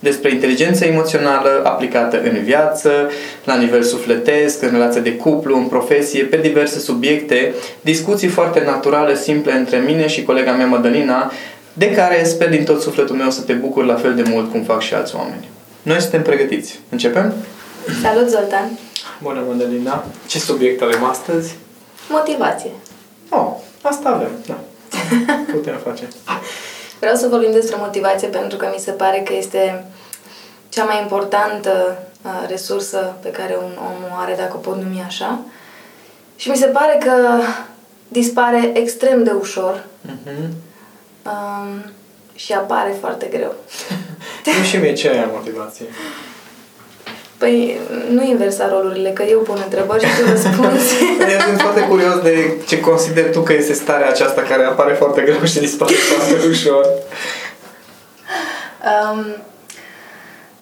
despre inteligența emoțională aplicată în viață, la nivel sufletesc, în relație de cuplu, în profesie, pe diverse subiecte, discuții foarte naturale, simple între mine și colega mea Madalina, de care sper din tot sufletul meu să te bucur la fel de mult cum fac și alți oameni. Noi suntem pregătiți. Începem? Salut, Zoltan! Bună, Madalina! Ce subiect avem astăzi? Motivație. Oh, asta avem, da. Putem face. Vreau să vorbim despre motivație pentru că mi se pare că este cea mai importantă uh, resursă pe care un om o are, dacă o pot numi așa. Și mi se pare că dispare extrem de ușor uh-huh. um, și apare foarte greu. Nu și mie ce aia motivație? Păi nu inversa rolurile, că eu pun întrebări și tu răspunzi. eu sunt foarte curios de ce consider tu că este starea aceasta care apare foarte greu și dispare foarte ușor. Um,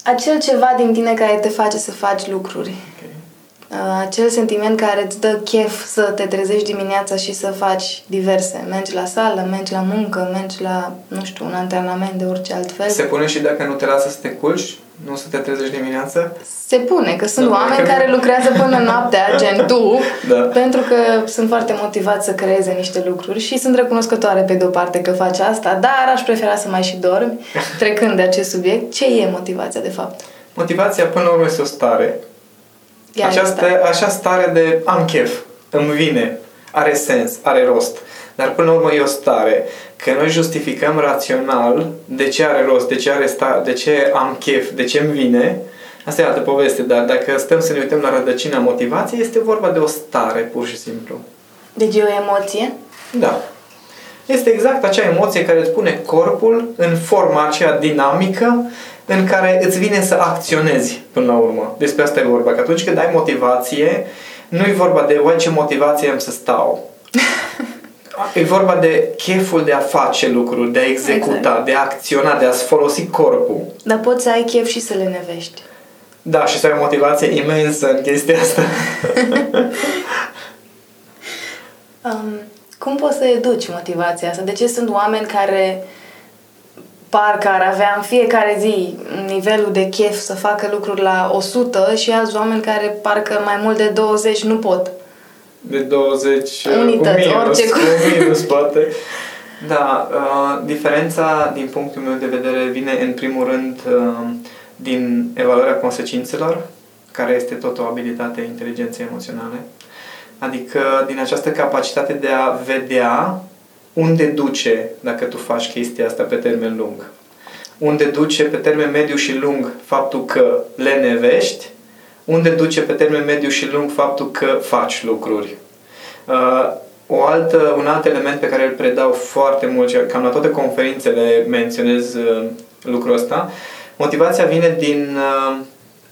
acel ceva din tine care te face să faci lucruri. Okay. Uh, acel sentiment care îți dă chef să te trezești dimineața și să faci diverse. Mergi la sală, mergi la muncă, mergi la, nu știu, un antrenament de orice alt fel. Se pune și dacă nu te lasă să te culci? Nu să te trezești dimineața? Se pune, că sunt da, oameni că... care lucrează până noaptea, gen tu, da. pentru că sunt foarte motivați să creeze niște lucruri și sunt recunoscătoare pe de-o parte că faci asta, dar aș prefera să mai și dormi, trecând de acest subiect. Ce e motivația, de fapt? Motivația, până la urmă, este o stare. Această, așa stare de am chef, îmi vine, are sens, are rost. Dar până la urmă e o stare. Că noi justificăm rațional de ce are rost, de ce, are sta, de ce am chef, de ce îmi vine. Asta e altă poveste, dar dacă stăm să ne uităm la rădăcina motivației, este vorba de o stare, pur și simplu. Deci e o emoție? Da. Este exact acea emoție care îți pune corpul în forma aceea dinamică în care îți vine să acționezi până la urmă. Despre asta e vorba. Că atunci când ai motivație, nu e vorba de, oai ce motivație am să stau. E vorba de cheful de a face lucruri, de a executa, exact. de a acționa, de a-ți folosi corpul. Dar poți să ai chef și să le nevești. Da, și să ai o motivație imensă în chestia asta. um, cum poți să educi motivația asta? De ce sunt oameni care parcă ar avea în fiecare zi nivelul de chef să facă lucruri la 100 și alți oameni care parcă mai mult de 20 nu pot? De 20 Unități, cu minus, orice cu minus poate. Da, uh, diferența din punctul meu de vedere vine în primul rând uh, din evaluarea consecințelor, care este tot o abilitate a inteligenței emoționale. Adică din această capacitate de a vedea unde duce dacă tu faci chestia asta pe termen lung. Unde duce pe termen mediu și lung faptul că le nevești unde duce pe termen mediu și lung faptul că faci lucruri. Uh, o altă, un alt element pe care îl predau foarte mult și cam la toate conferințele menționez uh, lucrul ăsta, motivația vine din uh,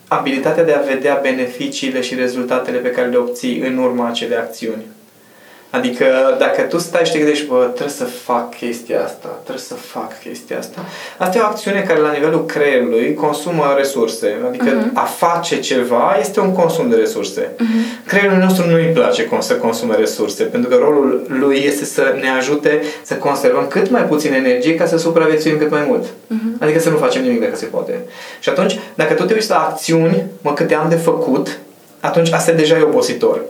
abilitatea de a vedea beneficiile și rezultatele pe care le obții în urma acelei acțiuni. Adică dacă tu stai și te gândești, bă, trebuie să fac chestia asta, trebuie să fac chestia asta. Asta e o acțiune care la nivelul creierului consumă resurse. Adică uh-huh. a face ceva este un consum de resurse. Uh-huh. Creierul nostru nu îi place să consume resurse, pentru că rolul lui este să ne ajute să conservăm cât mai puțin energie ca să supraviețuim cât mai mult. Uh-huh. Adică să nu facem nimic dacă se poate. Și atunci, dacă tu te uiți la acțiuni, mă, câte am de făcut, atunci asta deja e obositor.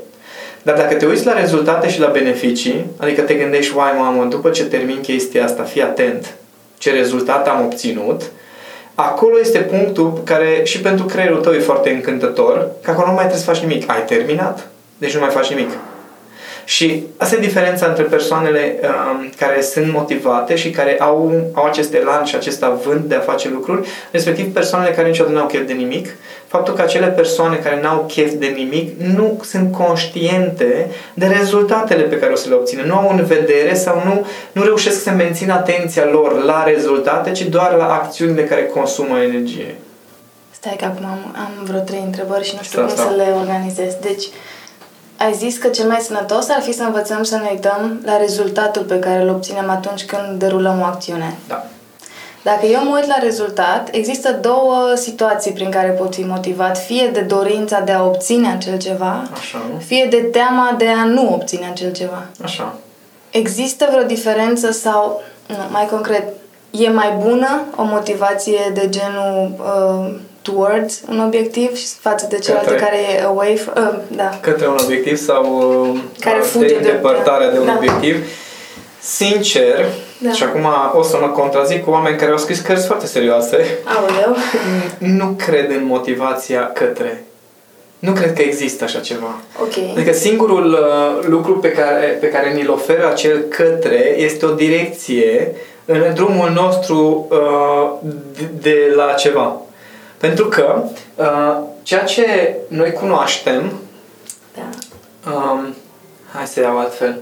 Dar dacă te uiți la rezultate și la beneficii, adică te gândești, uai mamă, după ce termin chestia asta, fii atent ce rezultat am obținut, acolo este punctul care și pentru creierul tău e foarte încântător, că acolo nu mai trebuie să faci nimic. Ai terminat, deci nu mai faci nimic. Și asta e diferența între persoanele um, care sunt motivate și care au, au acest elan și acest avânt de a face lucruri, respectiv persoanele care niciodată nu au chef de nimic. Faptul că acele persoane care nu au chef de nimic nu sunt conștiente de rezultatele pe care o să le obțină. Nu au în vedere sau nu, nu reușesc să mențină atenția lor la rezultate, ci doar la acțiunile care consumă energie. Stai că acum am, am vreo trei întrebări și nu știu cum să le organizez. Deci, ai zis că cel mai sănătos ar fi să învățăm să ne uităm la rezultatul pe care îl obținem atunci când derulăm o acțiune. Da. Dacă eu mă uit la rezultat, există două situații prin care pot fi motivat. Fie de dorința de a obține acel ceva, Așa. fie de teama de a nu obține acel ceva. Așa. Există vreo diferență sau, nu, mai concret, e mai bună o motivație de genul uh, towards un obiectiv față de celelalte Către. care e away from, uh, da. Către un obiectiv sau uh, Care de fuge de- îndepărtarea de un da. obiectiv. Sincer, Da. și acum o să mă contrazic cu oameni care au scris cărți foarte serioase, Aoleu. nu cred în motivația către. Nu cred că există așa ceva. Ok. Adică singurul uh, lucru pe care, pe care ni-l oferă acel către este o direcție în drumul nostru uh, de, de la ceva. Pentru că uh, ceea ce noi cunoaștem, Da. um, hai să iau altfel,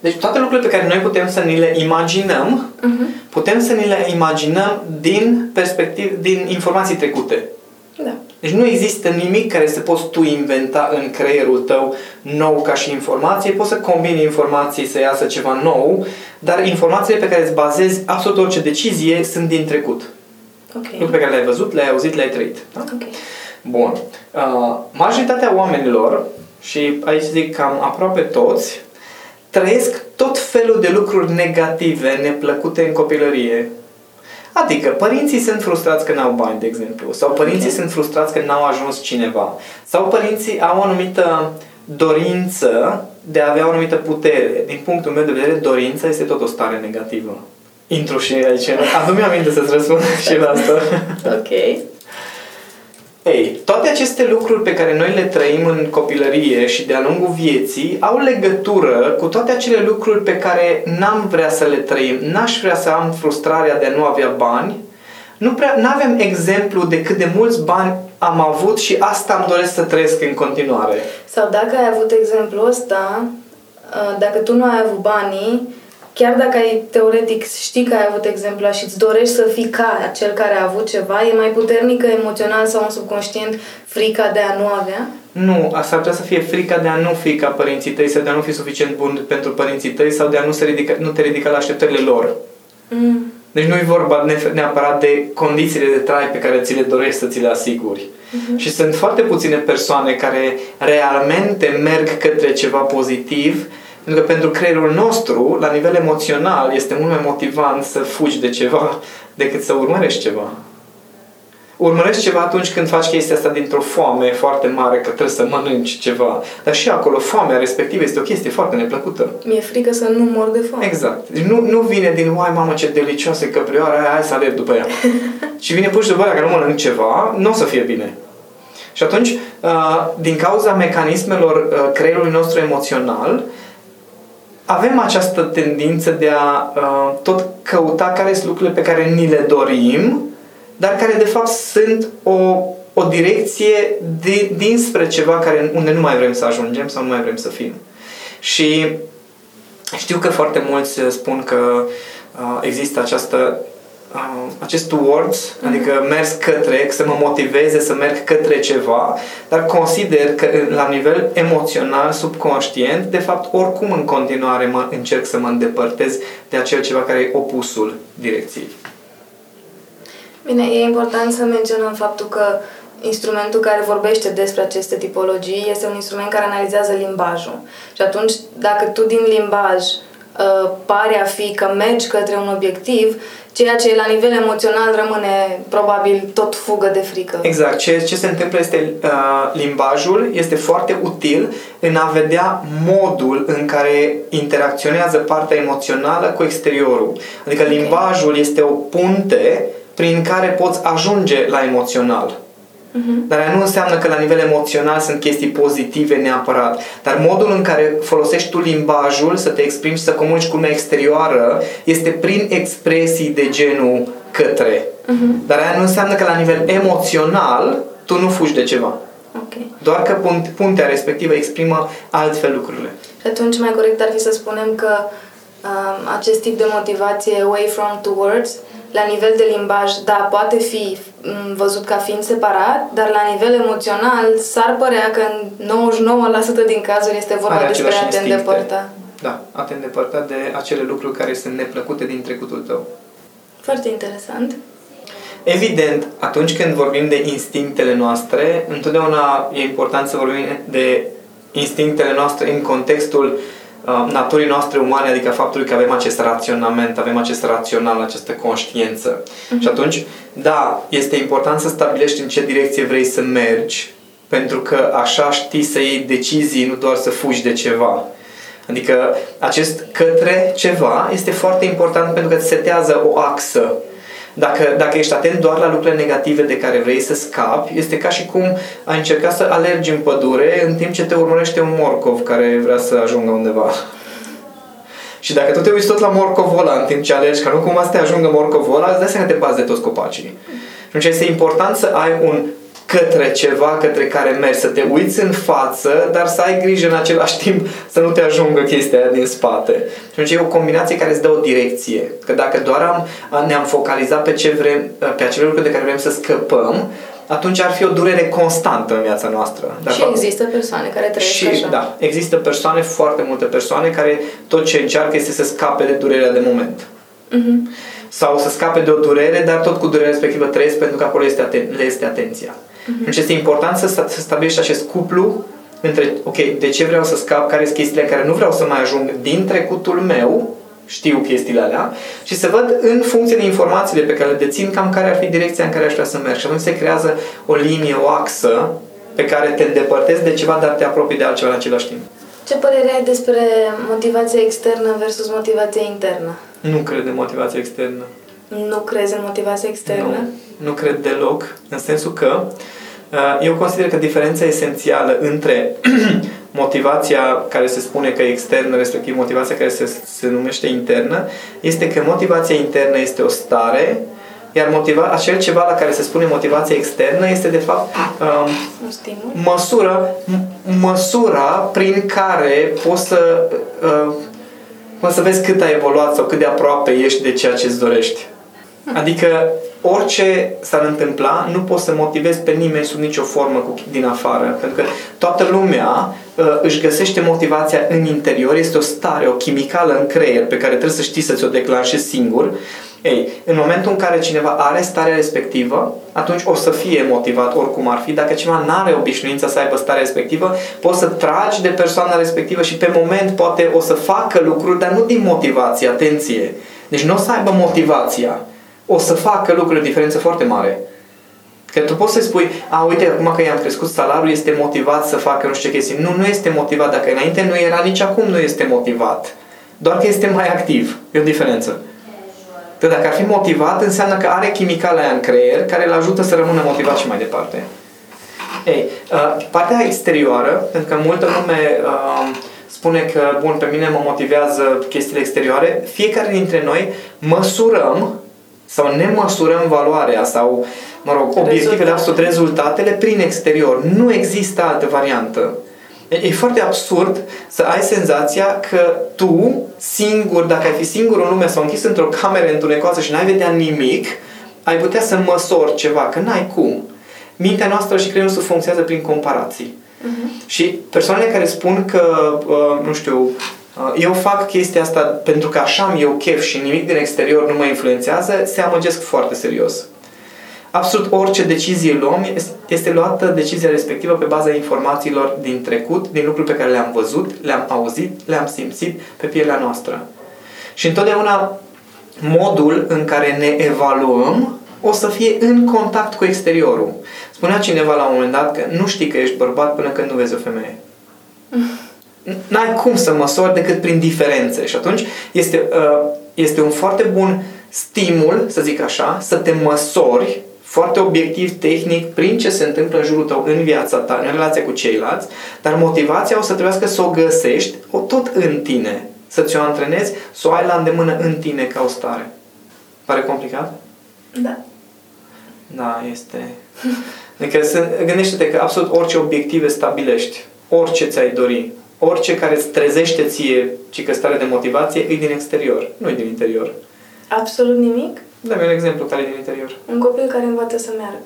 deci toate lucrurile pe care noi putem să ni le imaginăm, Mhm. putem să ni le imaginăm din perspectiv, din informații trecute. Da. Deci nu există nimic care să poți tu inventa în creierul tău nou ca și informație. Poți să combini informații să iasă ceva nou, dar informațiile pe care îți bazezi absolut orice decizie sunt din trecut. Ok. Lucruri pe care le-ai văzut, le-ai auzit, le-ai trăit. Da? Ok. Bun. Uh, majoritatea oamenilor, și aici zic cam aproape toți, trăiesc tot felul de lucruri negative, neplăcute în copilărie. Adică părinții sunt frustrați că n-au bani, de exemplu, sau părinții Ok. sunt frustrați că n-au ajuns cineva, sau părinții au o anumită dorință de a avea o anumită putere. Din punctul meu de vedere, dorința este tot o stare negativă. Intru și aici. Adu-mi aminte să-ți răspund și la asta. Ok. Ei, toate aceste lucruri pe care noi le trăim în copilărie și de-a lungul vieții au legătură cu toate acele lucruri pe care n-am vrea să le trăim. N-aș vrea să am frustrarea de a nu avea bani. Nu prea, n-avem exemplu de cât de mulți bani am avut și asta îmi doresc să trăiesc în continuare. Sau dacă ai avut exemplul ăsta, uh, dacă tu nu ai avut banii, chiar dacă ai teoretic știi că ai avut exemplu și îți dorești să fii ca cel care a avut ceva, e mai puternică emoțional sau în subconștient frica de a nu avea? Nu, asta ar putea să fie frica de a nu fi ca părinții tăi sau de a nu fi suficient bun pentru părinții tăi sau de a nu, se ridica, nu te ridica la așteptările lor. Mm. Deci nu e vorba ne- neapărat de condițiile de trai pe care ți le dorești să ți le asiguri. Uh-huh. Și sunt foarte puține persoane care realmente merg către ceva pozitiv, pentru că pentru creierul nostru, la nivel emoțional, este mult mai motivant să fugi de ceva decât să urmărești ceva. Urmărești ceva atunci când faci chestia asta dintr-o foame foarte mare, că trebuie să mănânci ceva. Dar și acolo, foamea respectivă este o chestie foarte neplăcută. Mi-e frică să nu mor de foame. Exact. Deci nu, nu vine din, uai mamă ce delicioasă e căprioara aia, hai să alerg după ea. și vine pur și după aia, că nu mănânc ceva, nu o să fie bine. Și atunci, uh, din cauza mecanismelor uh, creierului nostru emoțional, avem această tendință de a uh, tot căuta care sunt lucrurile pe care ni le dorim, dar care de fapt sunt o, o direcție de, dinspre ceva care, unde nu mai vrem să ajungem sau nu mai vrem să fim. Și știu că foarte mulți uh, spun că uh, există această uh, acest towards, Mhm. adică mers către, să mă motiveze să merg către ceva, dar consider că în- la nivel emoțional, subconștient, de fapt, oricum în continuare mă încerc să mă îndepărtez de acel ceva care e opusul direcției. Bine, e important să menționăm faptul că instrumentul care vorbește despre aceste tipologii este un instrument care analizează limbajul. Și atunci, dacă tu din limbaj uh, pare a fi că mergi către un obiectiv, ceea ce e la nivel emoțional rămâne probabil tot fugă de frică. Exact. Ce, ce se întâmplă este uh, limbajul este foarte util în a vedea modul în care interacționează partea emoțională cu exteriorul. Adică Ok. limbajul este o punte prin care poți ajunge la emoțional. Uh-huh. Dar aia nu înseamnă că la nivel emoțional sunt chestii pozitive neapărat. Dar modul în care folosești tu limbajul să te exprimi și să comunici cu lumea exterioară este prin expresii de genul către. Uh-huh. Dar aia nu înseamnă că la nivel emoțional tu nu fugi de ceva. Okay. Doar că puntea respectivă exprimă altfel lucrurile. Și atunci mai corect ar fi să spunem că um, acest tip de motivație away from towards la nivel de limbaj, da, poate fi mm, văzut ca fiind separat, dar la nivel emoțional s-ar părea că în 99% din cazuri este vorba Are despre a te îndepărta. Da, a te îndepărta de acele lucruri care sunt neplăcute din trecutul tău. Foarte interesant. Evident, atunci când vorbim de instinctele noastre, întotdeauna e important să vorbim de instinctele noastre în contextul uh, naturii noastre umane, adică faptului că avem acest raționament, avem acest rațional, această conștiință. Uh-huh. Și atunci, da, este important să stabilești în ce direcție vrei să mergi, pentru că așa știi să iei decizii, nu doar să fugi de ceva. Adică acest către ceva este foarte important pentru că îți setează o axă dacă, dacă ești atent doar la lucrurile negative de care vrei să scapi, este ca și cum ai încerca să alergi în pădure în timp ce te urmărește un morcov care vrea să ajungă undeva. Și dacă tu te uiți tot la morcovul ăla în timp ce alergi, ca nu cumva să te ajungă morcovul ăla, îți dai seama că te bazi de toți copacii. Și atunci este important să ai un către ceva către care mergi, să te uiți în față, dar să ai grijă în același timp să nu te ajungă chestia aia din spate. Și atunci e o combinație care îți dă o direcție. Că dacă doar am, ne-am focalizat pe, ce vrem, pe acele lucruri de care vrem să scăpăm, atunci ar fi o durere constantă în viața noastră. Dar și fapt, există persoane care trăiesc și, așa. Da, există persoane, foarte multe persoane, care tot ce încearcă este să scape de durerea de moment. Uh-huh. Sau să scape de o durere, dar tot cu durerea respectivă trăiesc pentru că acolo este aten- le este atenția. Uh-huh. Deci este important să, să stabilești acest cuplu între, ok, de ce vreau să scap, care sunt chestiile care nu vreau să mai ajung din trecutul meu, știu chestiile alea, și să văd în funcție de informațiile pe care le dețin cam care ar fi direcția în care aș vrea să merg. Și atunci se creează o linie, o axă pe care te îndepărtezi de ceva, dar te apropii de altceva în același timp. Ce părere ai despre motivația externă versus motivația internă? Nu cred în motivația externă. Nu crezi în motivația externă? Nu, nu cred deloc, în sensul că uh, eu consider că diferența esențială între motivația care se spune că e externă, respectiv motivația care se, se numește internă, este că motivația internă este o stare, iar motiva, acel ceva la care se spune motivația externă este de fapt um, măsură, măsura prin care poți să uh, poți să vezi cât ai evoluat sau cât de aproape ești de ceea ce îți dorești. Adică orice s-ar întâmpla, nu poți să motivezi pe nimeni sub nicio formă cu, din afară. Pentru că toată lumea uh, își găsește motivația în interior, este o stare, o chimicală în creier pe care trebuie să știi să ți-o declanșezi singur. Ei, în momentul în care cineva are starea respectivă, atunci o să fie motivat oricum ar fi. Dacă cineva nu are obișnuința să aibă starea respectivă, poți să tragi de persoana respectivă și pe moment poate o să facă lucruri, dar nu din motivație, atenție. Deci nu o să aibă motivația o să facă lucruri de diferență foarte mare. Că tu poți să spui, a, uite, acum că i-am crescut salariul, este motivat să facă nu știu ce chestii. Nu, nu este motivat. Dacă înainte nu era, nici acum nu este motivat. Doar că este mai activ. E o diferență. Că dacă ar fi motivat, înseamnă că are chimicala aia în creier care îl ajută să rămână motivat și mai departe. Ei, uh, partea exterioară, pentru că multă lume uh, spune că, bun, pe mine mă motivează chestiile exterioare, fiecare dintre noi măsurăm sau ne măsurăm valoarea sau, mă rog, obiectivele absolut, rezultatele prin exterior. Nu există altă variantă. E foarte absurd să ai senzația că tu, singur, dacă ai fi singur în lume sau închis într-o cameră întunecoasă și n-ai vedea nimic, ai putea să măsori ceva, că n-ai cum. Mintea noastră și creierul nostru funcționează prin comparații. Uh-huh. Și persoanele care spun că, uh, nu știu, Uh, eu fac chestia asta pentru că așa am eu chef și nimic din exterior nu mă influențează, se amăgesc foarte serios. Absolut orice decizie luăm este luată decizia respectivă pe baza informațiilor din trecut, din lucruri pe care le-am văzut, le-am auzit, le-am simțit pe pielea noastră. Și întotdeauna modul în care ne evaluăm o să fie în contact cu exteriorul. Spunea cineva la un moment dat că nu știi că ești bărbat până când nu vezi o femeie. n-ai cum să măsori decât prin diferențe. Și atunci este, uh, este un foarte bun stimul, să zic așa, să te măsori foarte obiectiv, tehnic, prin ce se întâmplă în jurul tău, în viața ta, în relația cu ceilalți, dar motivația o să trebuiască să o găsești o tot în tine, să ți-o antrenezi, să o ai la îndemână în tine ca o stare. Pare complicat? Da. Da, este. Adică să, gândește-te că absolut orice obiective stabilești, orice ți-ai dori, orice care îți trezește ție ci că stare de motivație, e din exterior, nu e din interior. Absolut nimic? Dă-mi un exemplu care e din interior. Un copil care învață să meargă.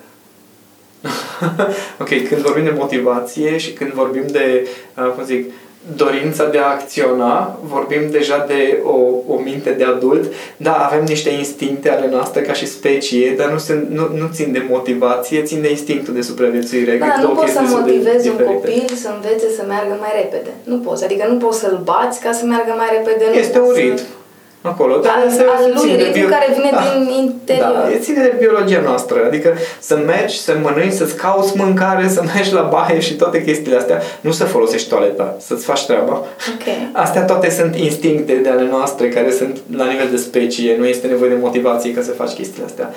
ok, când vorbim de motivație și când vorbim de, uh, cum zic, dorința de a acționa, vorbim deja de o, o minte de adult, da, avem niște instincte ale noastre ca și specie, dar nu, se, nu, nu țin de motivație, țin de instinctul de supraviețuire. Da, nu poți să motivezi un copil să învețe să meargă mai repede. Nu poți, adică nu poți să-l bați ca să meargă mai repede. Este un ritm. Să acolo. Dar al, al lui, ritm bio... care vine da, din interior. Da, ține de biologia noastră. Adică să mergi, să mănânci, să-ți cauți mâncare, să mergi la baie și toate chestiile astea. Nu să folosești toaleta, să-ți faci treaba. Okay. Astea toate sunt instincte de ale noastre care sunt la nivel de specie. Nu este nevoie de motivație ca să faci chestiile astea.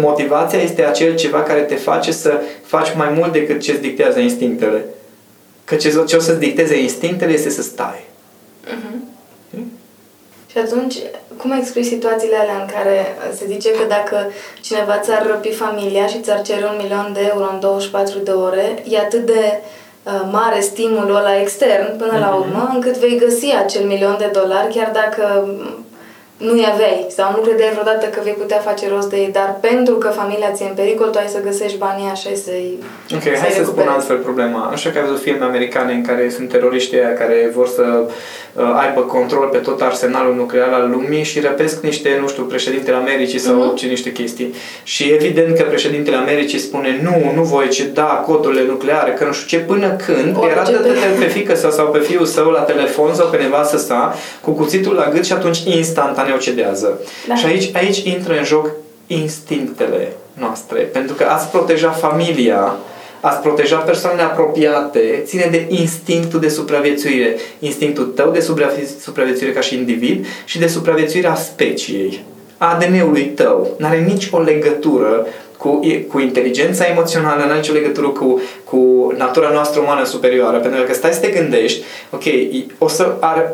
Motivația este acel ceva care te face să faci mai mult decât ce-ți dictează instinctele. Că ce, ce o să-ți dicteze instinctele este să stai. Uh-huh. Și atunci, cum explici situațiile alea în care se zice că dacă cineva ți-ar răpi familia și ți-ar cere un milion de euro în 24 de ore, e atât de uh, mare stimulul ăla extern până mm-hmm. la mhm. urmă, încât vei găsi acel milion de dolari, chiar dacă nu-i aveai sau nu credeai vreodată că vei putea face rost de ei, dar pentru că familia ți-e în pericol, tu ai să găsești banii așa și să-i Ok, să hai să spun altfel problema. Așa că ai văzut filme americane în care sunt teroriști aia care vor să uh, aibă control pe tot arsenalul nuclear al lumii și răpesc niște, nu știu, președintele Americii sau uh-huh. orice niște chestii. Și evident că președintele Americii spune nu, nu voi ce da codurile nucleare, că nu știu ce, până când o, era de pe fică sau, sau pe fiul său la telefon sau pe nevastă sa cu cuțitul la gât și atunci instantaneu cedează. Da. Și aici, aici intră în joc instinctele noastre, pentru că ați proteja familia, ați proteja persoanele apropiate, ține de instinctul de supraviețuire. Instinctul tău de supraviețuire ca și individ și de supraviețuirea speciei. ADN-ului tău. Nu are nici o legătură cu, cu inteligența emoțională, nu are nicio legătură cu, cu natura noastră umană superioară. Pentru că stai să te gândești, ok, o să ar,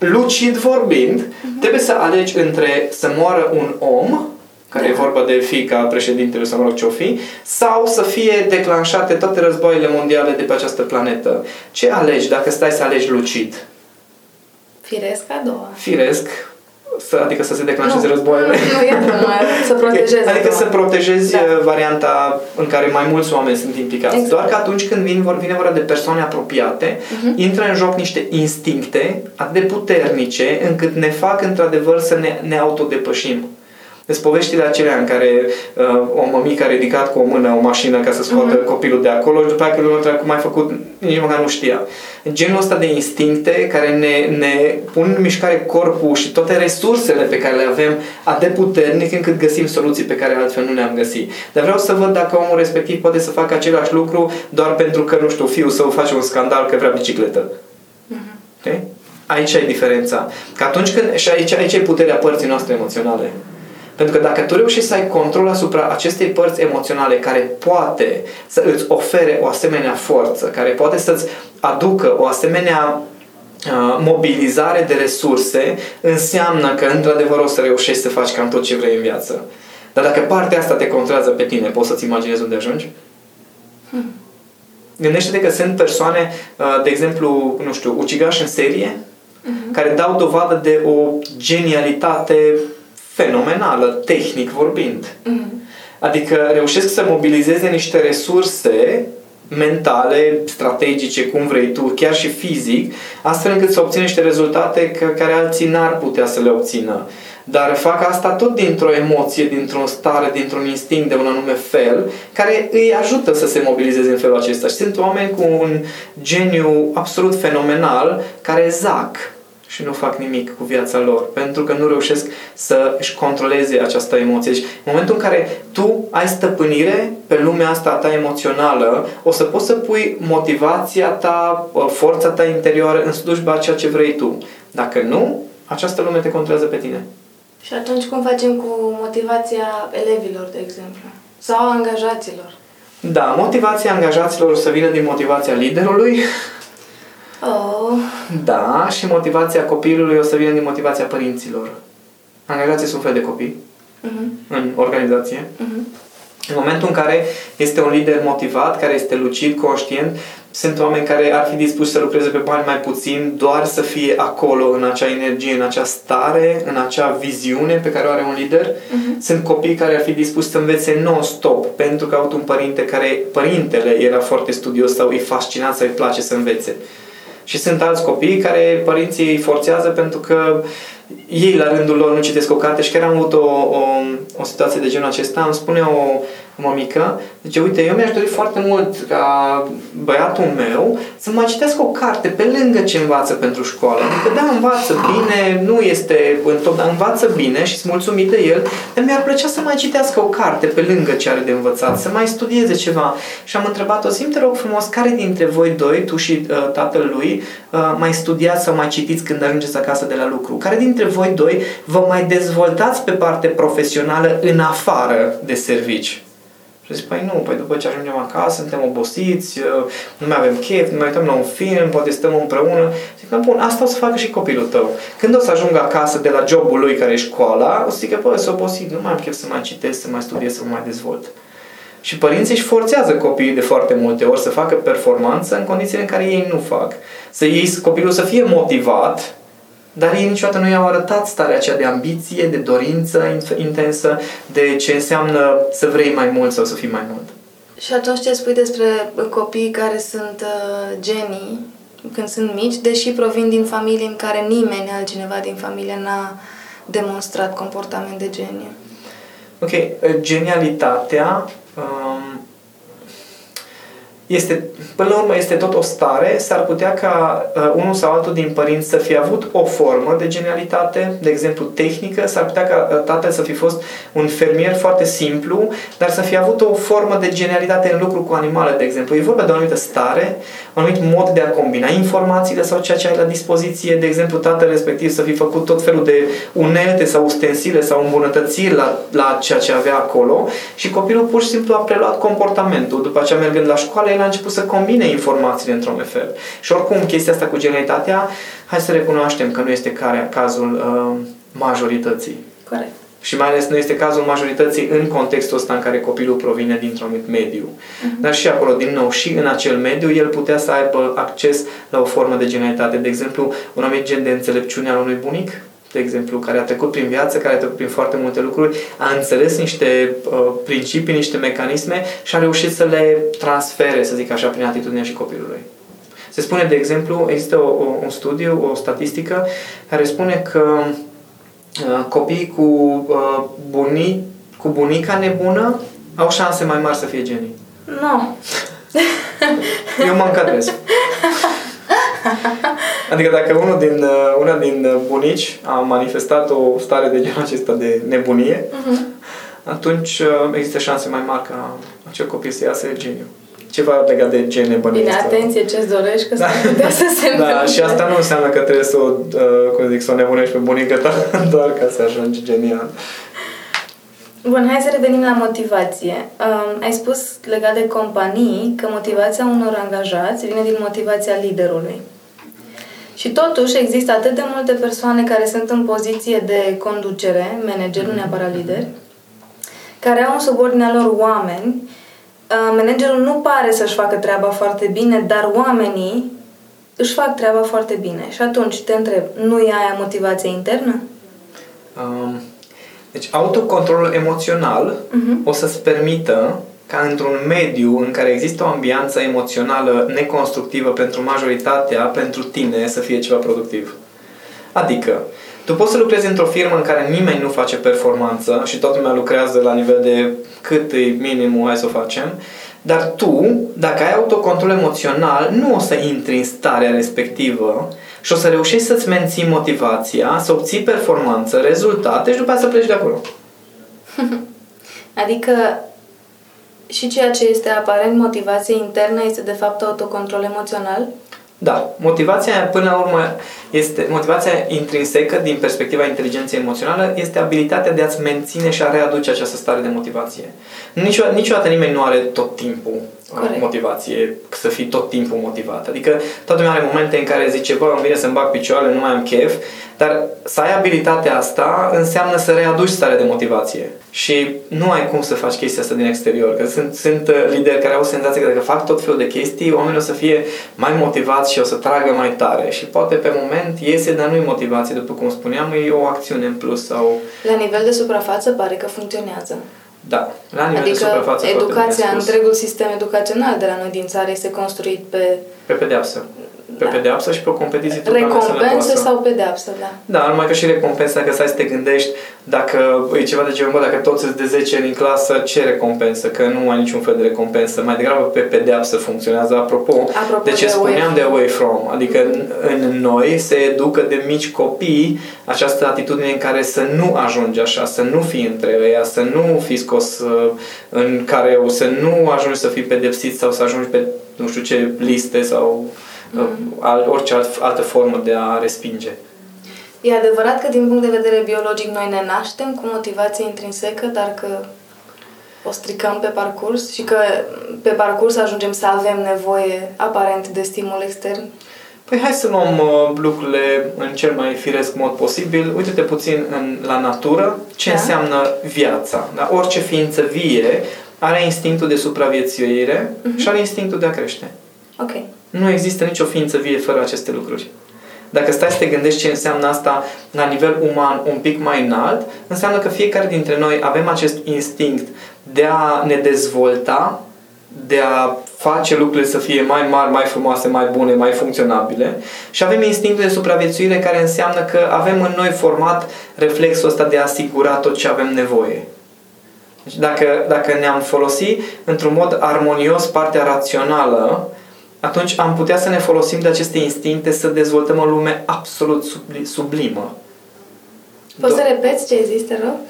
lucid vorbind, uh-huh. trebuie să alegi între să moară un om care e vorba de fica președintelui sau mă rog ce o fi, sau să fie declanșate toate războaiele mondiale de pe această planetă. Ce alegi dacă stai să alegi lucid? Firesc a doua. Firesc, să, adică să se declanșeze nu, războaiele. Nu, e să protejezi. Adică să protejezi da. Uh, varianta în care mai mulți oameni sunt implicați. Exact. Doar că atunci când vin, vor, vine vorba de persoane apropiate, uh-huh. intră în joc niște instincte atât de puternice încât ne fac într-adevăr să ne, ne autodepășim. Deci poveștile acelea în care uh, o mămică a ridicat cu o mână o mașină ca să scoată uh-huh. copilul de acolo și după aceea când întreba cum ai făcut, nici măcar nu știa. Genul ăsta de instincte care ne, ne pun în mișcare corpul și toate resursele pe care le avem atât de puternic încât găsim soluții pe care altfel nu le-am găsit. Dar vreau să văd dacă omul respectiv poate să facă același lucru doar pentru că, nu știu, fiul său face un scandal că vrea bicicletă. Uh-huh. Okay? Aici e diferența. Că atunci când, și aici, aici e puterea părții noastre emoționale. Pentru că dacă tu reușești să ai control asupra acestei părți emoționale care poate să îți ofere o asemenea forță, care poate să-ți aducă o asemenea mobilizare de resurse, înseamnă că într-adevăr o să reușești să faci cam tot ce vrei în viață. Dar dacă partea asta te controlează pe tine, poți să-ți imaginezi unde ajungi? Hmm. Gândește-te că sunt persoane, de exemplu, nu știu, ucigași în serie, uh-huh. care dau dovadă de o genialitate fenomenală, tehnic vorbind. Mm-hmm. Adică reușesc să mobilizeze niște resurse mentale, strategice, cum vrei tu, chiar și fizic, astfel încât să obțină niște rezultate care alții n-ar putea să le obțină. Dar fac asta tot dintr-o emoție, dintr-o stare, dintr-un instinct de un anume fel, care îi ajută să se mobilizeze în felul acesta. Și sunt oameni cu un geniu absolut fenomenal care zac și nu fac nimic cu viața lor, pentru că nu reușesc să își controleze această emoție. Și în momentul în care tu ai stăpânire pe lumea asta ta emoțională, o să poți să pui motivația ta, forța ta interioară în slujba a ceea ce vrei tu. Dacă nu, această lume te controlează pe tine. Și atunci cum facem cu motivația elevilor, de exemplu? Sau a angajaților. Da, motivația angajaților o să vină din motivația liderului. Oh. Da, și motivația copilului o să vină din motivația părinților. Angajații sunt fel de copii Uh-huh. în organizație. Uh-huh. În momentul în care este un lider motivat, care este lucid, conștient, sunt oameni care ar fi dispuși să lucreze pe bani mai puțin, doar să fie acolo, în acea energie, în acea stare, în acea viziune pe care o are un lider. Uh-huh. Sunt copii care ar fi dispuși să învețe non-stop, pentru că au avut un părinte care, părintele era foarte studios sau îi fascinat sau îi place să învețe. Și sunt alți copii care părinții îi forțează pentru că ei la rândul lor nu citesc o carte și chiar am avut o, o, o situație de genul acesta. Îmi spune o mămică, zice, uite, eu mi-aș dori foarte mult ca băiatul meu să mai citească o carte pe lângă ce învață pentru școală. Adică, da, învață bine, nu este în tot, dar învață bine și sunt mulțumit de el, dar mi-ar plăcea să mai citească o carte pe lângă ce are de învățat, să mai studieze ceva. Și am întrebat-o, sim, te rog frumos, care dintre voi doi, tu și uh, tatăl lui, uh, mai studiați sau mai citiți când ajungeți acasă de la lucru? Care dintre voi doi vă mai dezvoltați pe parte profesională în afară de servici? Și zic, păi nu, păi după ce ajungem acasă, suntem obosiți, uh, nu mai avem chef, nu mai uităm la un film, poate stăm împreună. Zic, bun, asta o să facă și copilul tău. Când o să ajungă acasă de la jobul lui care e școala, o să zică, păi, sunt obosit, nu mai am chef să mai citesc, să mai studiez, să mă mai dezvolt. Și părinții își forțează copiii de foarte multe ori să facă performanță în condițiile în care ei nu fac. Să ei, copilul să fie motivat, dar ei niciodată nu i-au arătat starea aceea de ambiție, de dorință intensă, de ce înseamnă să vrei mai mult sau să fii mai mult. Și atunci ce spui despre copiii care sunt uh, genii când sunt mici, deși provin din familii în care nimeni altcineva din familie n-a demonstrat comportament de genie? Ok, genialitatea um, este, până la urmă, este tot o stare, s-ar putea ca uh, unul sau altul din părinți să fie avut o formă de genialitate, de exemplu tehnică, s-ar putea ca uh, tatăl să fi fost un fermier foarte simplu, dar să fie avut o formă de genialitate în lucru cu animale, de exemplu. E vorba de o anumită stare, un anumit mod de a combina informațiile sau ceea ce ai la dispoziție, de exemplu, tatăl respectiv să fi făcut tot felul de unelte sau ustensile sau îmbunătățiri la, la ceea ce avea acolo și copilul pur și simplu a preluat comportamentul. După aceea, mergând la școală, el a început să combine informațiile într-un fel. Și oricum, chestia asta cu genialitatea, hai să recunoaștem că nu este care, cazul uh, majorității. Corect. Și mai ales nu este cazul majorității în contextul ăsta în care copilul provine dintr-un anumit mediu. Uh-huh. Dar și acolo, din nou, și în acel mediu, el putea să aibă acces la o formă de genialitate. De exemplu, un anumit gen de înțelepciune al unui bunic, de exemplu, care a trecut prin viață, care a trecut prin foarte multe lucruri, a înțeles niște uh, principii, niște mecanisme și a reușit să le transfere, să zic așa, prin atitudinea și copilului. Se spune, de exemplu, există o, o, un studiu, o statistică, care spune că uh, copiii cu, uh, buni, cu bunica nebună au șanse mai mari să fie genii. Nu. No. Eu mă încadrez. Adică dacă unul din, uh, una din uh, bunici a manifestat o stare de genul acesta de nebunie, uh-huh. atunci uh, există șanse mai mari ca acel copil să iasă geniu. Ceva legat de gene bănuiesc. Bine, atenție ce-ți dorești, că da. s să se Da, și asta nu înseamnă că trebuie să o, cum zic, să o nebunești pe bunică ta doar ca să ajungi genial. Bun, hai să revenim la motivație. Um, ai spus legat de companii că motivația unor angajați vine din motivația liderului. Și totuși există atât de multe persoane care sunt în poziție de conducere, manager, nu neapărat lider, care au în subordinea lor oameni. Uh, managerul nu pare să-și facă treaba foarte bine, dar oamenii își fac treaba foarte bine. Și atunci te întreb, nu e aia motivație internă? Um, deci autocontrolul emoțional uh-huh. o să-ți permită ca într-un mediu în care există o ambianță emoțională neconstructivă pentru majoritatea, pentru tine să fie ceva productiv. Adică, tu poți să lucrezi într-o firmă în care nimeni nu face performanță și toată lumea lucrează la nivel de cât e minimul, hai să o facem, dar tu, dacă ai autocontrol emoțional, nu o să intri în starea respectivă și o să reușești să-ți menții motivația, să obții performanță, rezultate și după aceea să pleci de acolo. adică și ceea ce este aparent motivație internă este de fapt autocontrol emoțional? Da, motivația până la urmă este motivația intrinsecă din perspectiva inteligenței emoțională este abilitatea de a-ți menține și a readuce această stare de motivație. Niciodată, niciodată nimeni nu are tot timpul uh, Corect. motivație, să fii tot timpul motivat. Adică toată lumea are momente în care zice, bă, îmi vine să-mi bag picioarele, nu mai am chef, dar să ai abilitatea asta înseamnă să readuci starea de motivație. Și nu ai cum să faci chestia asta din exterior. Că sunt, sunt uh, lideri care au senzația că dacă fac tot felul de chestii, oamenii o să fie mai motivați și o să tragă mai tare. Și poate pe moment iese, dar nu e motivație, după cum spuneam, e o acțiune în plus. sau. La nivel de suprafață pare că funcționează. Da, la nivel adică de suprafață educația, întregul sistem educațional de la noi din țară este construit pe... Pe pedeapsă pe da. pedeapsă și pe o competiție total Recompensă sau pedeapsă, da. Da, numai că și recompensa, dacă stai să te gândești, dacă e ceva de genul, dacă toți sunt de 10 în clasă, ce recompensă? Că nu ai niciun fel de recompensă. Mai degrabă pe pedeapsă funcționează. Apropo, Apropo de ce de spuneam away de away from, adică în, în noi se educă de mici copii această atitudine în care să nu ajungi așa, să nu fii între ei, să nu fii scos uh, în care să nu ajungi să fii pedepsit sau să ajungi pe nu știu ce liste sau mm. orice alt, altă formă de a respinge. E adevărat că din punct de vedere biologic noi ne naștem cu motivație intrinsecă, dar că o stricăm pe parcurs și că pe parcurs ajungem să avem nevoie aparent de stimul extern? Păi hai să luăm uh, lucrurile în cel mai firesc mod posibil. Uite-te puțin în, la natură ce da? înseamnă viața. Da? Orice ființă vie are instinctul de supraviețuire uh-huh. și are instinctul de a crește. Ok. Nu există nicio ființă vie fără aceste lucruri. Dacă stai să te gândești ce înseamnă asta la nivel uman un pic mai înalt, înseamnă că fiecare dintre noi avem acest instinct de a ne dezvolta, de a face lucrurile să fie mai mari, mai frumoase, mai bune, mai funcționabile și avem instinctul de supraviețuire care înseamnă că avem în noi format reflexul ăsta de a asigura tot ce avem nevoie. Deci dacă, dacă ne-am folosit într-un mod armonios partea rațională, atunci am putea să ne folosim de aceste instincte să dezvoltăm o lume absolut sublimă. Poți Do- să repeți ce există rău?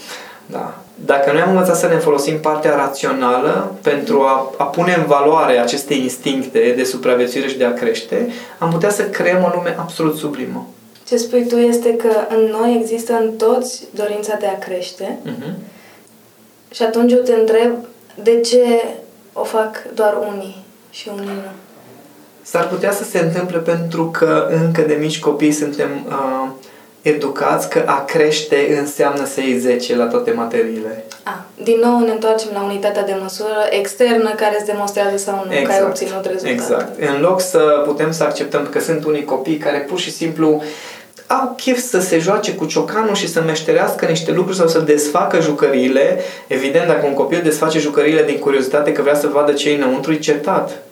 Da. Dacă noi am învățat să ne folosim partea rațională pentru a, a pune în valoare aceste instincte de supraviețuire și de a crește, am putea să creăm o lume absolut sublimă. Ce spui tu este că în noi există în toți dorința de a crește uh-huh. și atunci eu te întreb de ce o fac doar unii și unii nu. S-ar putea să se întâmple pentru că încă de mici copii suntem uh, educați că a crește înseamnă să iei 10 la toate materiile. A, din nou ne întoarcem la unitatea de măsură externă care îți demonstrează sau nu exact, că ai exact. obținut rezultate. Exact. În loc să putem să acceptăm că sunt unii copii care pur și simplu au chef să se joace cu ciocanul și să meșterească niște lucruri sau să desfacă jucăriile. Evident, dacă un copil desface jucăriile din curiozitate că vrea să vadă ce e înăuntru, e certat E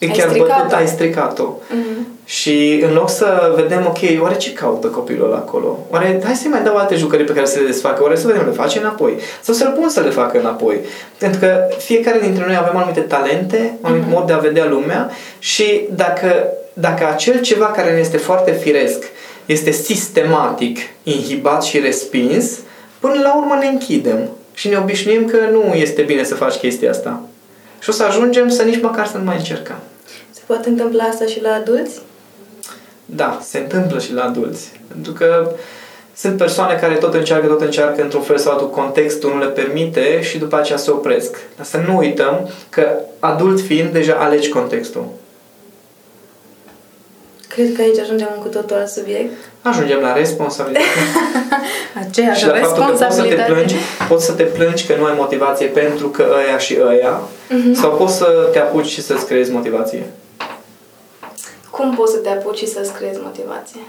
ai chiar stricat bătut, ai stricat-o. Mm-hmm. Și în loc să vedem, ok, oare ce caută copilul ăla acolo? Oare hai să-i mai dau alte jucării pe care să le desfacă? Oare să vedem, le face înapoi? Sau să-l pun să le facă înapoi? Pentru că fiecare dintre noi avem anumite talente, un anumit mm-hmm. mod de a vedea lumea și dacă, dacă acel ceva care ne este foarte firesc este sistematic inhibat și respins, până la urmă ne închidem și ne obișnuim că nu este bine să faci chestia asta. Și o să ajungem să nici măcar să nu mai încercăm. Se poate întâmpla asta și la adulți? Da, se întâmplă și la adulți. Pentru că sunt persoane care tot încearcă, tot încearcă într-un fel sau altul, contextul nu le permite și după aceea se opresc. Dar să nu uităm că adult fiind, deja alegi contextul. Cred că aici ajungem în cu totul alt subiect. Ajungem la responsabilitate. Aceeași și la responsabilitate. Faptul că poți să, te plângi, poți să te plângi că nu ai motivație pentru că ăia și ăia uh-huh. sau poți să te apuci și să-ți creezi motivație. Cum poți să te apuci și să-ți creezi motivație?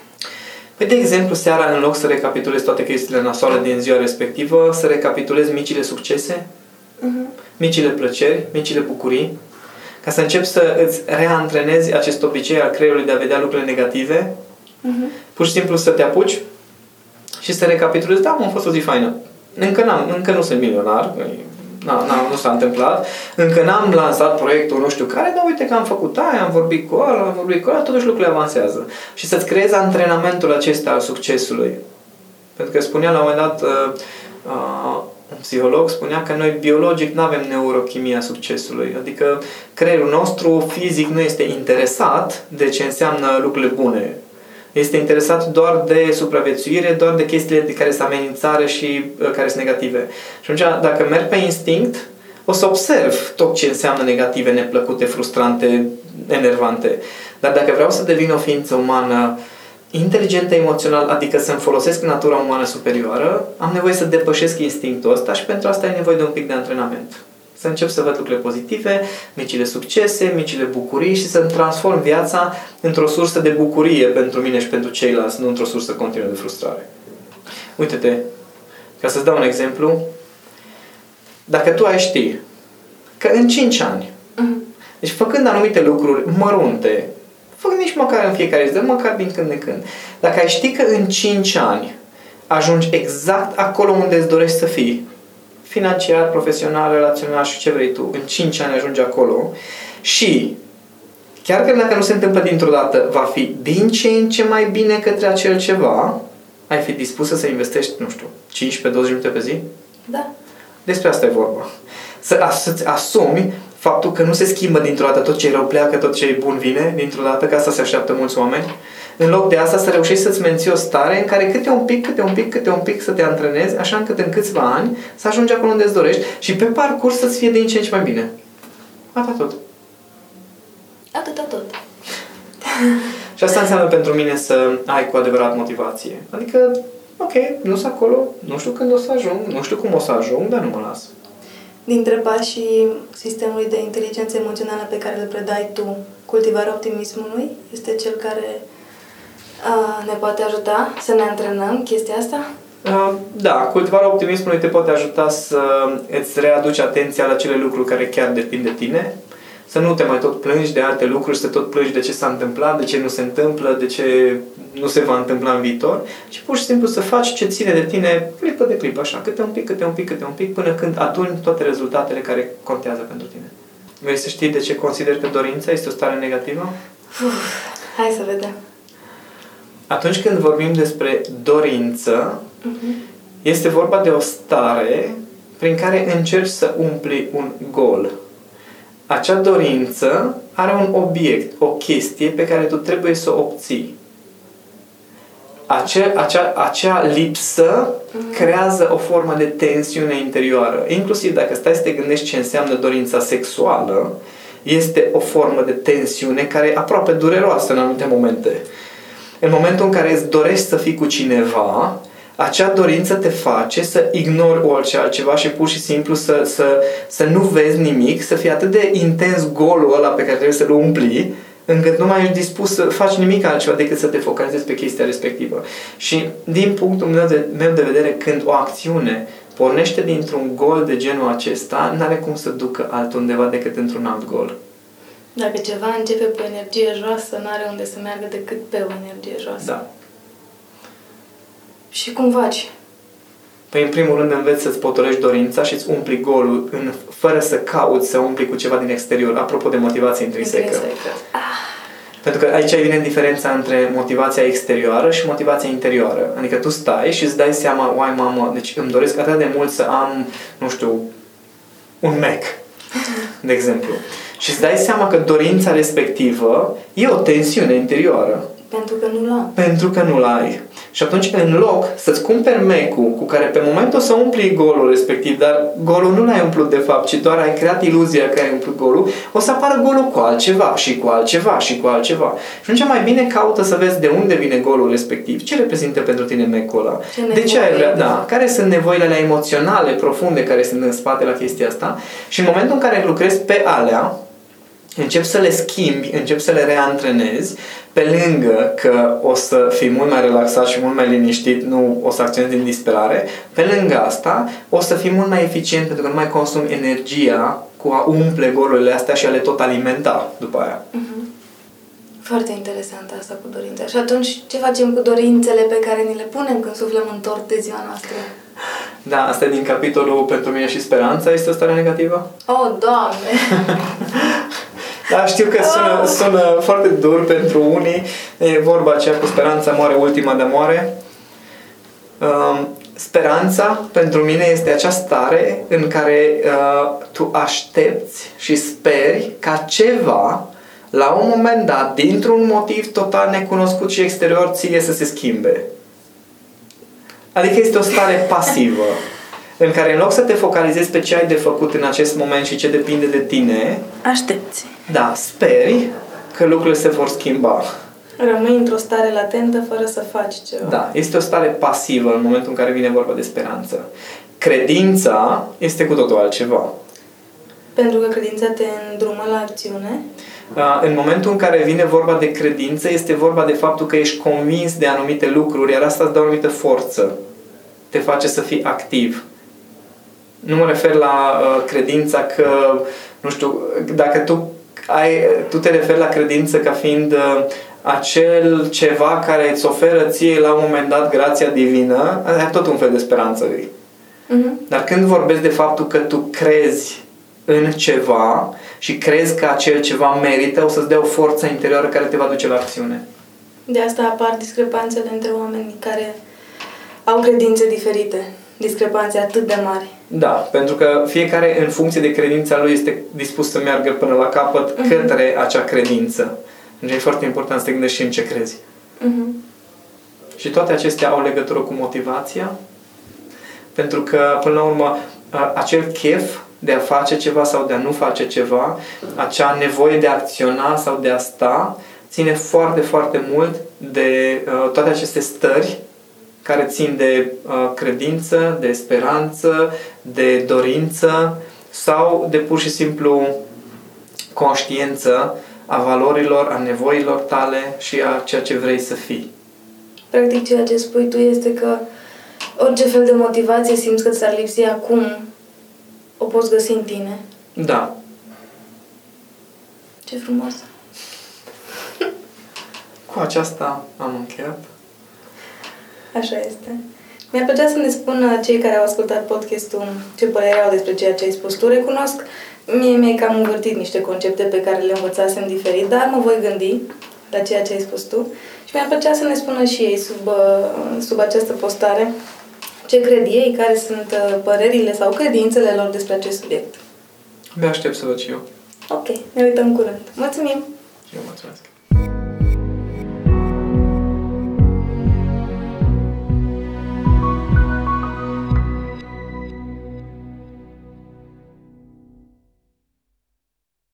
Păi, de exemplu, seara, în loc să recapitulezi toate chestiile nasoale din ziua respectivă, să recapitulezi micile succese, uh-huh. micile plăceri, micile bucurii, ca să începi să îți reantrenezi acest obicei al creierului de a vedea lucrurile negative, uh-huh. pur și simplu să te apuci și să recapitulezi, da, am fost o zi faină. Încă, n-am, încă nu sunt milionar, na, na, nu s-a întâmplat, încă n-am lansat proiectul nu știu care, dar uite că am făcut aia, am vorbit cu ăla, am vorbit cu ăla, totuși lucrurile avansează. Și să-ți creezi antrenamentul acesta al succesului. Pentru că spunea la un moment dat uh, uh, un psiholog, spunea că noi biologic nu avem neurochimia succesului. Adică creierul nostru fizic nu este interesat de ce înseamnă lucrurile bune. Este interesat doar de supraviețuire, doar de chestiile de care sunt amenințare și uh, care sunt negative. Și atunci, dacă merg pe instinct, o să observ tot ce înseamnă negative, neplăcute, frustrante, enervante. Dar dacă vreau să devin o ființă umană inteligentă emoțional, adică să-mi folosesc natura umană superioară, am nevoie să depășesc instinctul ăsta și pentru asta ai nevoie de un pic de antrenament. Să încep să văd lucrurile pozitive, micile succese, micile bucurii și să-mi transform viața într-o sursă de bucurie pentru mine și pentru ceilalți, nu într-o sursă continuă de frustrare. Uite-te, ca să-ți dau un exemplu, dacă tu ai ști că în 5 ani, mhm. deci făcând anumite lucruri mărunte, fă nici măcar în fiecare zi, dar măcar din când în când. Dacă ai ști că în 5 ani ajungi exact acolo unde îți dorești să fii, financiar, profesional, relațional și ce vrei tu, în 5 ani ajungi acolo și chiar că dacă nu se întâmplă dintr-o dată, va fi din ce în ce mai bine către acel ceva, ai fi dispusă să investești, nu știu, 15-20 minute pe zi? Da. Despre asta e vorba. Să, să-ți asumi faptul că nu se schimbă dintr-o dată tot ce e rău pleacă, tot ce e bun vine dintr-o dată, că asta se așteaptă mulți oameni. În loc de asta să reușești să-ți menții o stare în care câte un pic, câte un pic, câte un pic să te antrenezi, așa încât în câțiva ani să ajungi acolo unde îți dorești și pe parcurs să-ți fie din ce în ce mai bine. Atât tot. Atât tot. și asta înseamnă pentru mine să ai cu adevărat motivație. Adică, ok, nu sunt acolo, nu știu când o să ajung, nu știu cum o să ajung, dar nu mă las dintre pașii sistemului de inteligență emoțională pe care îl predai tu, cultivarea optimismului, este cel care uh, ne poate ajuta să ne antrenăm chestia asta? Uh, da, cultivarea optimismului te poate ajuta să îți readuci atenția la cele lucruri care chiar depind de tine, să nu te mai tot plângi de alte lucruri, să te tot plângi de ce s-a întâmplat, de ce nu se întâmplă, de ce nu se va întâmpla în viitor, ci pur și simplu să faci ce ține de tine clipă de clipă, așa, câte un pic, câte un pic, câte un pic, până când aduni toate rezultatele care contează pentru tine. Vrei să știi de ce consider că dorința este o stare negativă? Uf, hai să vedem. Atunci când vorbim despre dorință, uh-huh. este vorba de o stare prin care încerci să umpli un gol acea dorință are un obiect, o chestie pe care tu trebuie să o obții. Acea, acea, acea lipsă mhm. creează o formă de tensiune interioară. Inclusiv dacă stai să te gândești ce înseamnă dorința sexuală, este o formă de tensiune care e aproape dureroasă în anumite momente. În momentul în care îți dorești să fii cu cineva, acea dorință te face să ignori orice altceva și pur și simplu să, să, să nu vezi nimic, să fii atât de intens golul ăla pe care trebuie să-l umpli, încât nu mai ești dispus să faci nimic altceva decât să te focalizezi pe chestia respectivă. Și din punctul meu de, meu de vedere, când o acțiune pornește dintr-un gol de genul acesta, nu are cum să ducă altundeva decât într-un alt gol. Dacă ceva începe pe energie joasă, nu are unde să meargă decât pe o energie joasă. Da. Și cum faci? Păi, în primul rând, înveți să-ți potolești dorința și îți umpli golul în, fără să cauți să umpli cu ceva din exterior, apropo de motivație intrinsecă. intrinsecă. Ah. Pentru că aici vine diferența între motivația exterioară și motivația interioară. Adică tu stai și îți dai seama, oai mamă, deci îmi doresc atât de mult să am, nu știu, un Mac, de exemplu. Și îți dai seama că dorința respectivă e o tensiune interioară. Pentru că nu-l am. Pentru că nu-l ai. Și atunci, în loc să-ți cumperi mecul cu care pe moment o să umpli golul respectiv, dar golul nu l-ai umplut de fapt, ci doar ai creat iluzia că ai umplut golul, o să apară golul cu altceva și cu altceva și cu altceva. Și atunci mai bine caută să vezi de unde vine golul respectiv, ce reprezintă pentru tine mecul ăla, ce de ce ai vrea, da, care sunt nevoile alea emoționale profunde care sunt în spate la chestia asta și în momentul în care lucrezi pe alea, încep să le schimbi, încep să le reantrenezi, pe lângă că o să fii mult mai relaxat și mult mai liniștit, nu o să acționezi din disperare, pe lângă asta o să fii mult mai eficient pentru că nu mai consumi energia cu a umple golurile astea și a le tot alimenta după aia. Uh-huh. Foarte interesant asta cu dorința. Și atunci, ce facem cu dorințele pe care ni le punem când suflăm în tort de ziua noastră? Da, asta e din capitolul Pentru mine și speranța. Este o stare negativă? Oh, Doamne! Da, știu că sună, sună foarte dur pentru unii. E vorba aceea cu speranța moare ultima de moare. Um, speranța pentru mine este acea stare în care uh, tu aștepți și speri ca ceva la un moment dat, dintr-un motiv total necunoscut și exterior, ție să se schimbe. Adică este o stare pasivă în care în loc să te focalizezi pe ce ai de făcut în acest moment și ce depinde de tine, aștepți. Da, speri că lucrurile se vor schimba. Rămâi într-o stare latentă fără să faci ceva. Da, este o stare pasivă în momentul în care vine vorba de speranță. Credința este cu totul altceva. Pentru că credința te îndrumă la acțiune? În momentul în care vine vorba de credință, este vorba de faptul că ești convins de anumite lucruri, iar asta îți dă o anumită forță. Te face să fii activ. Nu mă refer la uh, credința că, nu știu, dacă tu ai, tu te referi la credință ca fiind uh, acel ceva care îți oferă ție la un moment dat grația divină, ai tot un fel de speranță lui. Uh-huh. Dar când vorbești de faptul că tu crezi în ceva și crezi că acel ceva merită, o să-ți dea o forță interioară care te va duce la acțiune. De asta apar discrepanțele între oamenii care au credințe diferite. Discrepanțe atât de mari. Da, pentru că fiecare, în funcție de credința lui, este dispus să meargă până la capăt uh-huh. către acea credință. Deci e foarte important să te gândești și în ce crezi. Uh-huh. Și toate acestea au legătură cu motivația, pentru că, până la urmă, acel chef de a face ceva sau de a nu face ceva, acea nevoie de a acționa sau de a sta, ține foarte, foarte mult de uh, toate aceste stări care țin de uh, credință, de speranță, de dorință sau de pur și simplu conștiință a valorilor, a nevoilor tale și a ceea ce vrei să fii. Practic, ceea ce spui tu este că orice fel de motivație simți că ți-ar lipsi acum, o poți găsi în tine. Da. Ce frumos! Cu aceasta am încheiat. Așa este. Mi-ar plăcea să ne spună cei care au ascultat podcastul ce părere au despre ceea ce ai spus tu. Recunosc, mie mi-ai cam învârtit niște concepte pe care le învățasem diferit, dar mă voi gândi la ceea ce ai spus tu. Și mi-ar plăcea să ne spună și ei sub, uh, sub această postare ce cred ei, care sunt uh, părerile sau credințele lor despre acest subiect. Mi aștept să văd și eu. Ok, ne uităm curând. Mulțumim! Eu mulțumesc!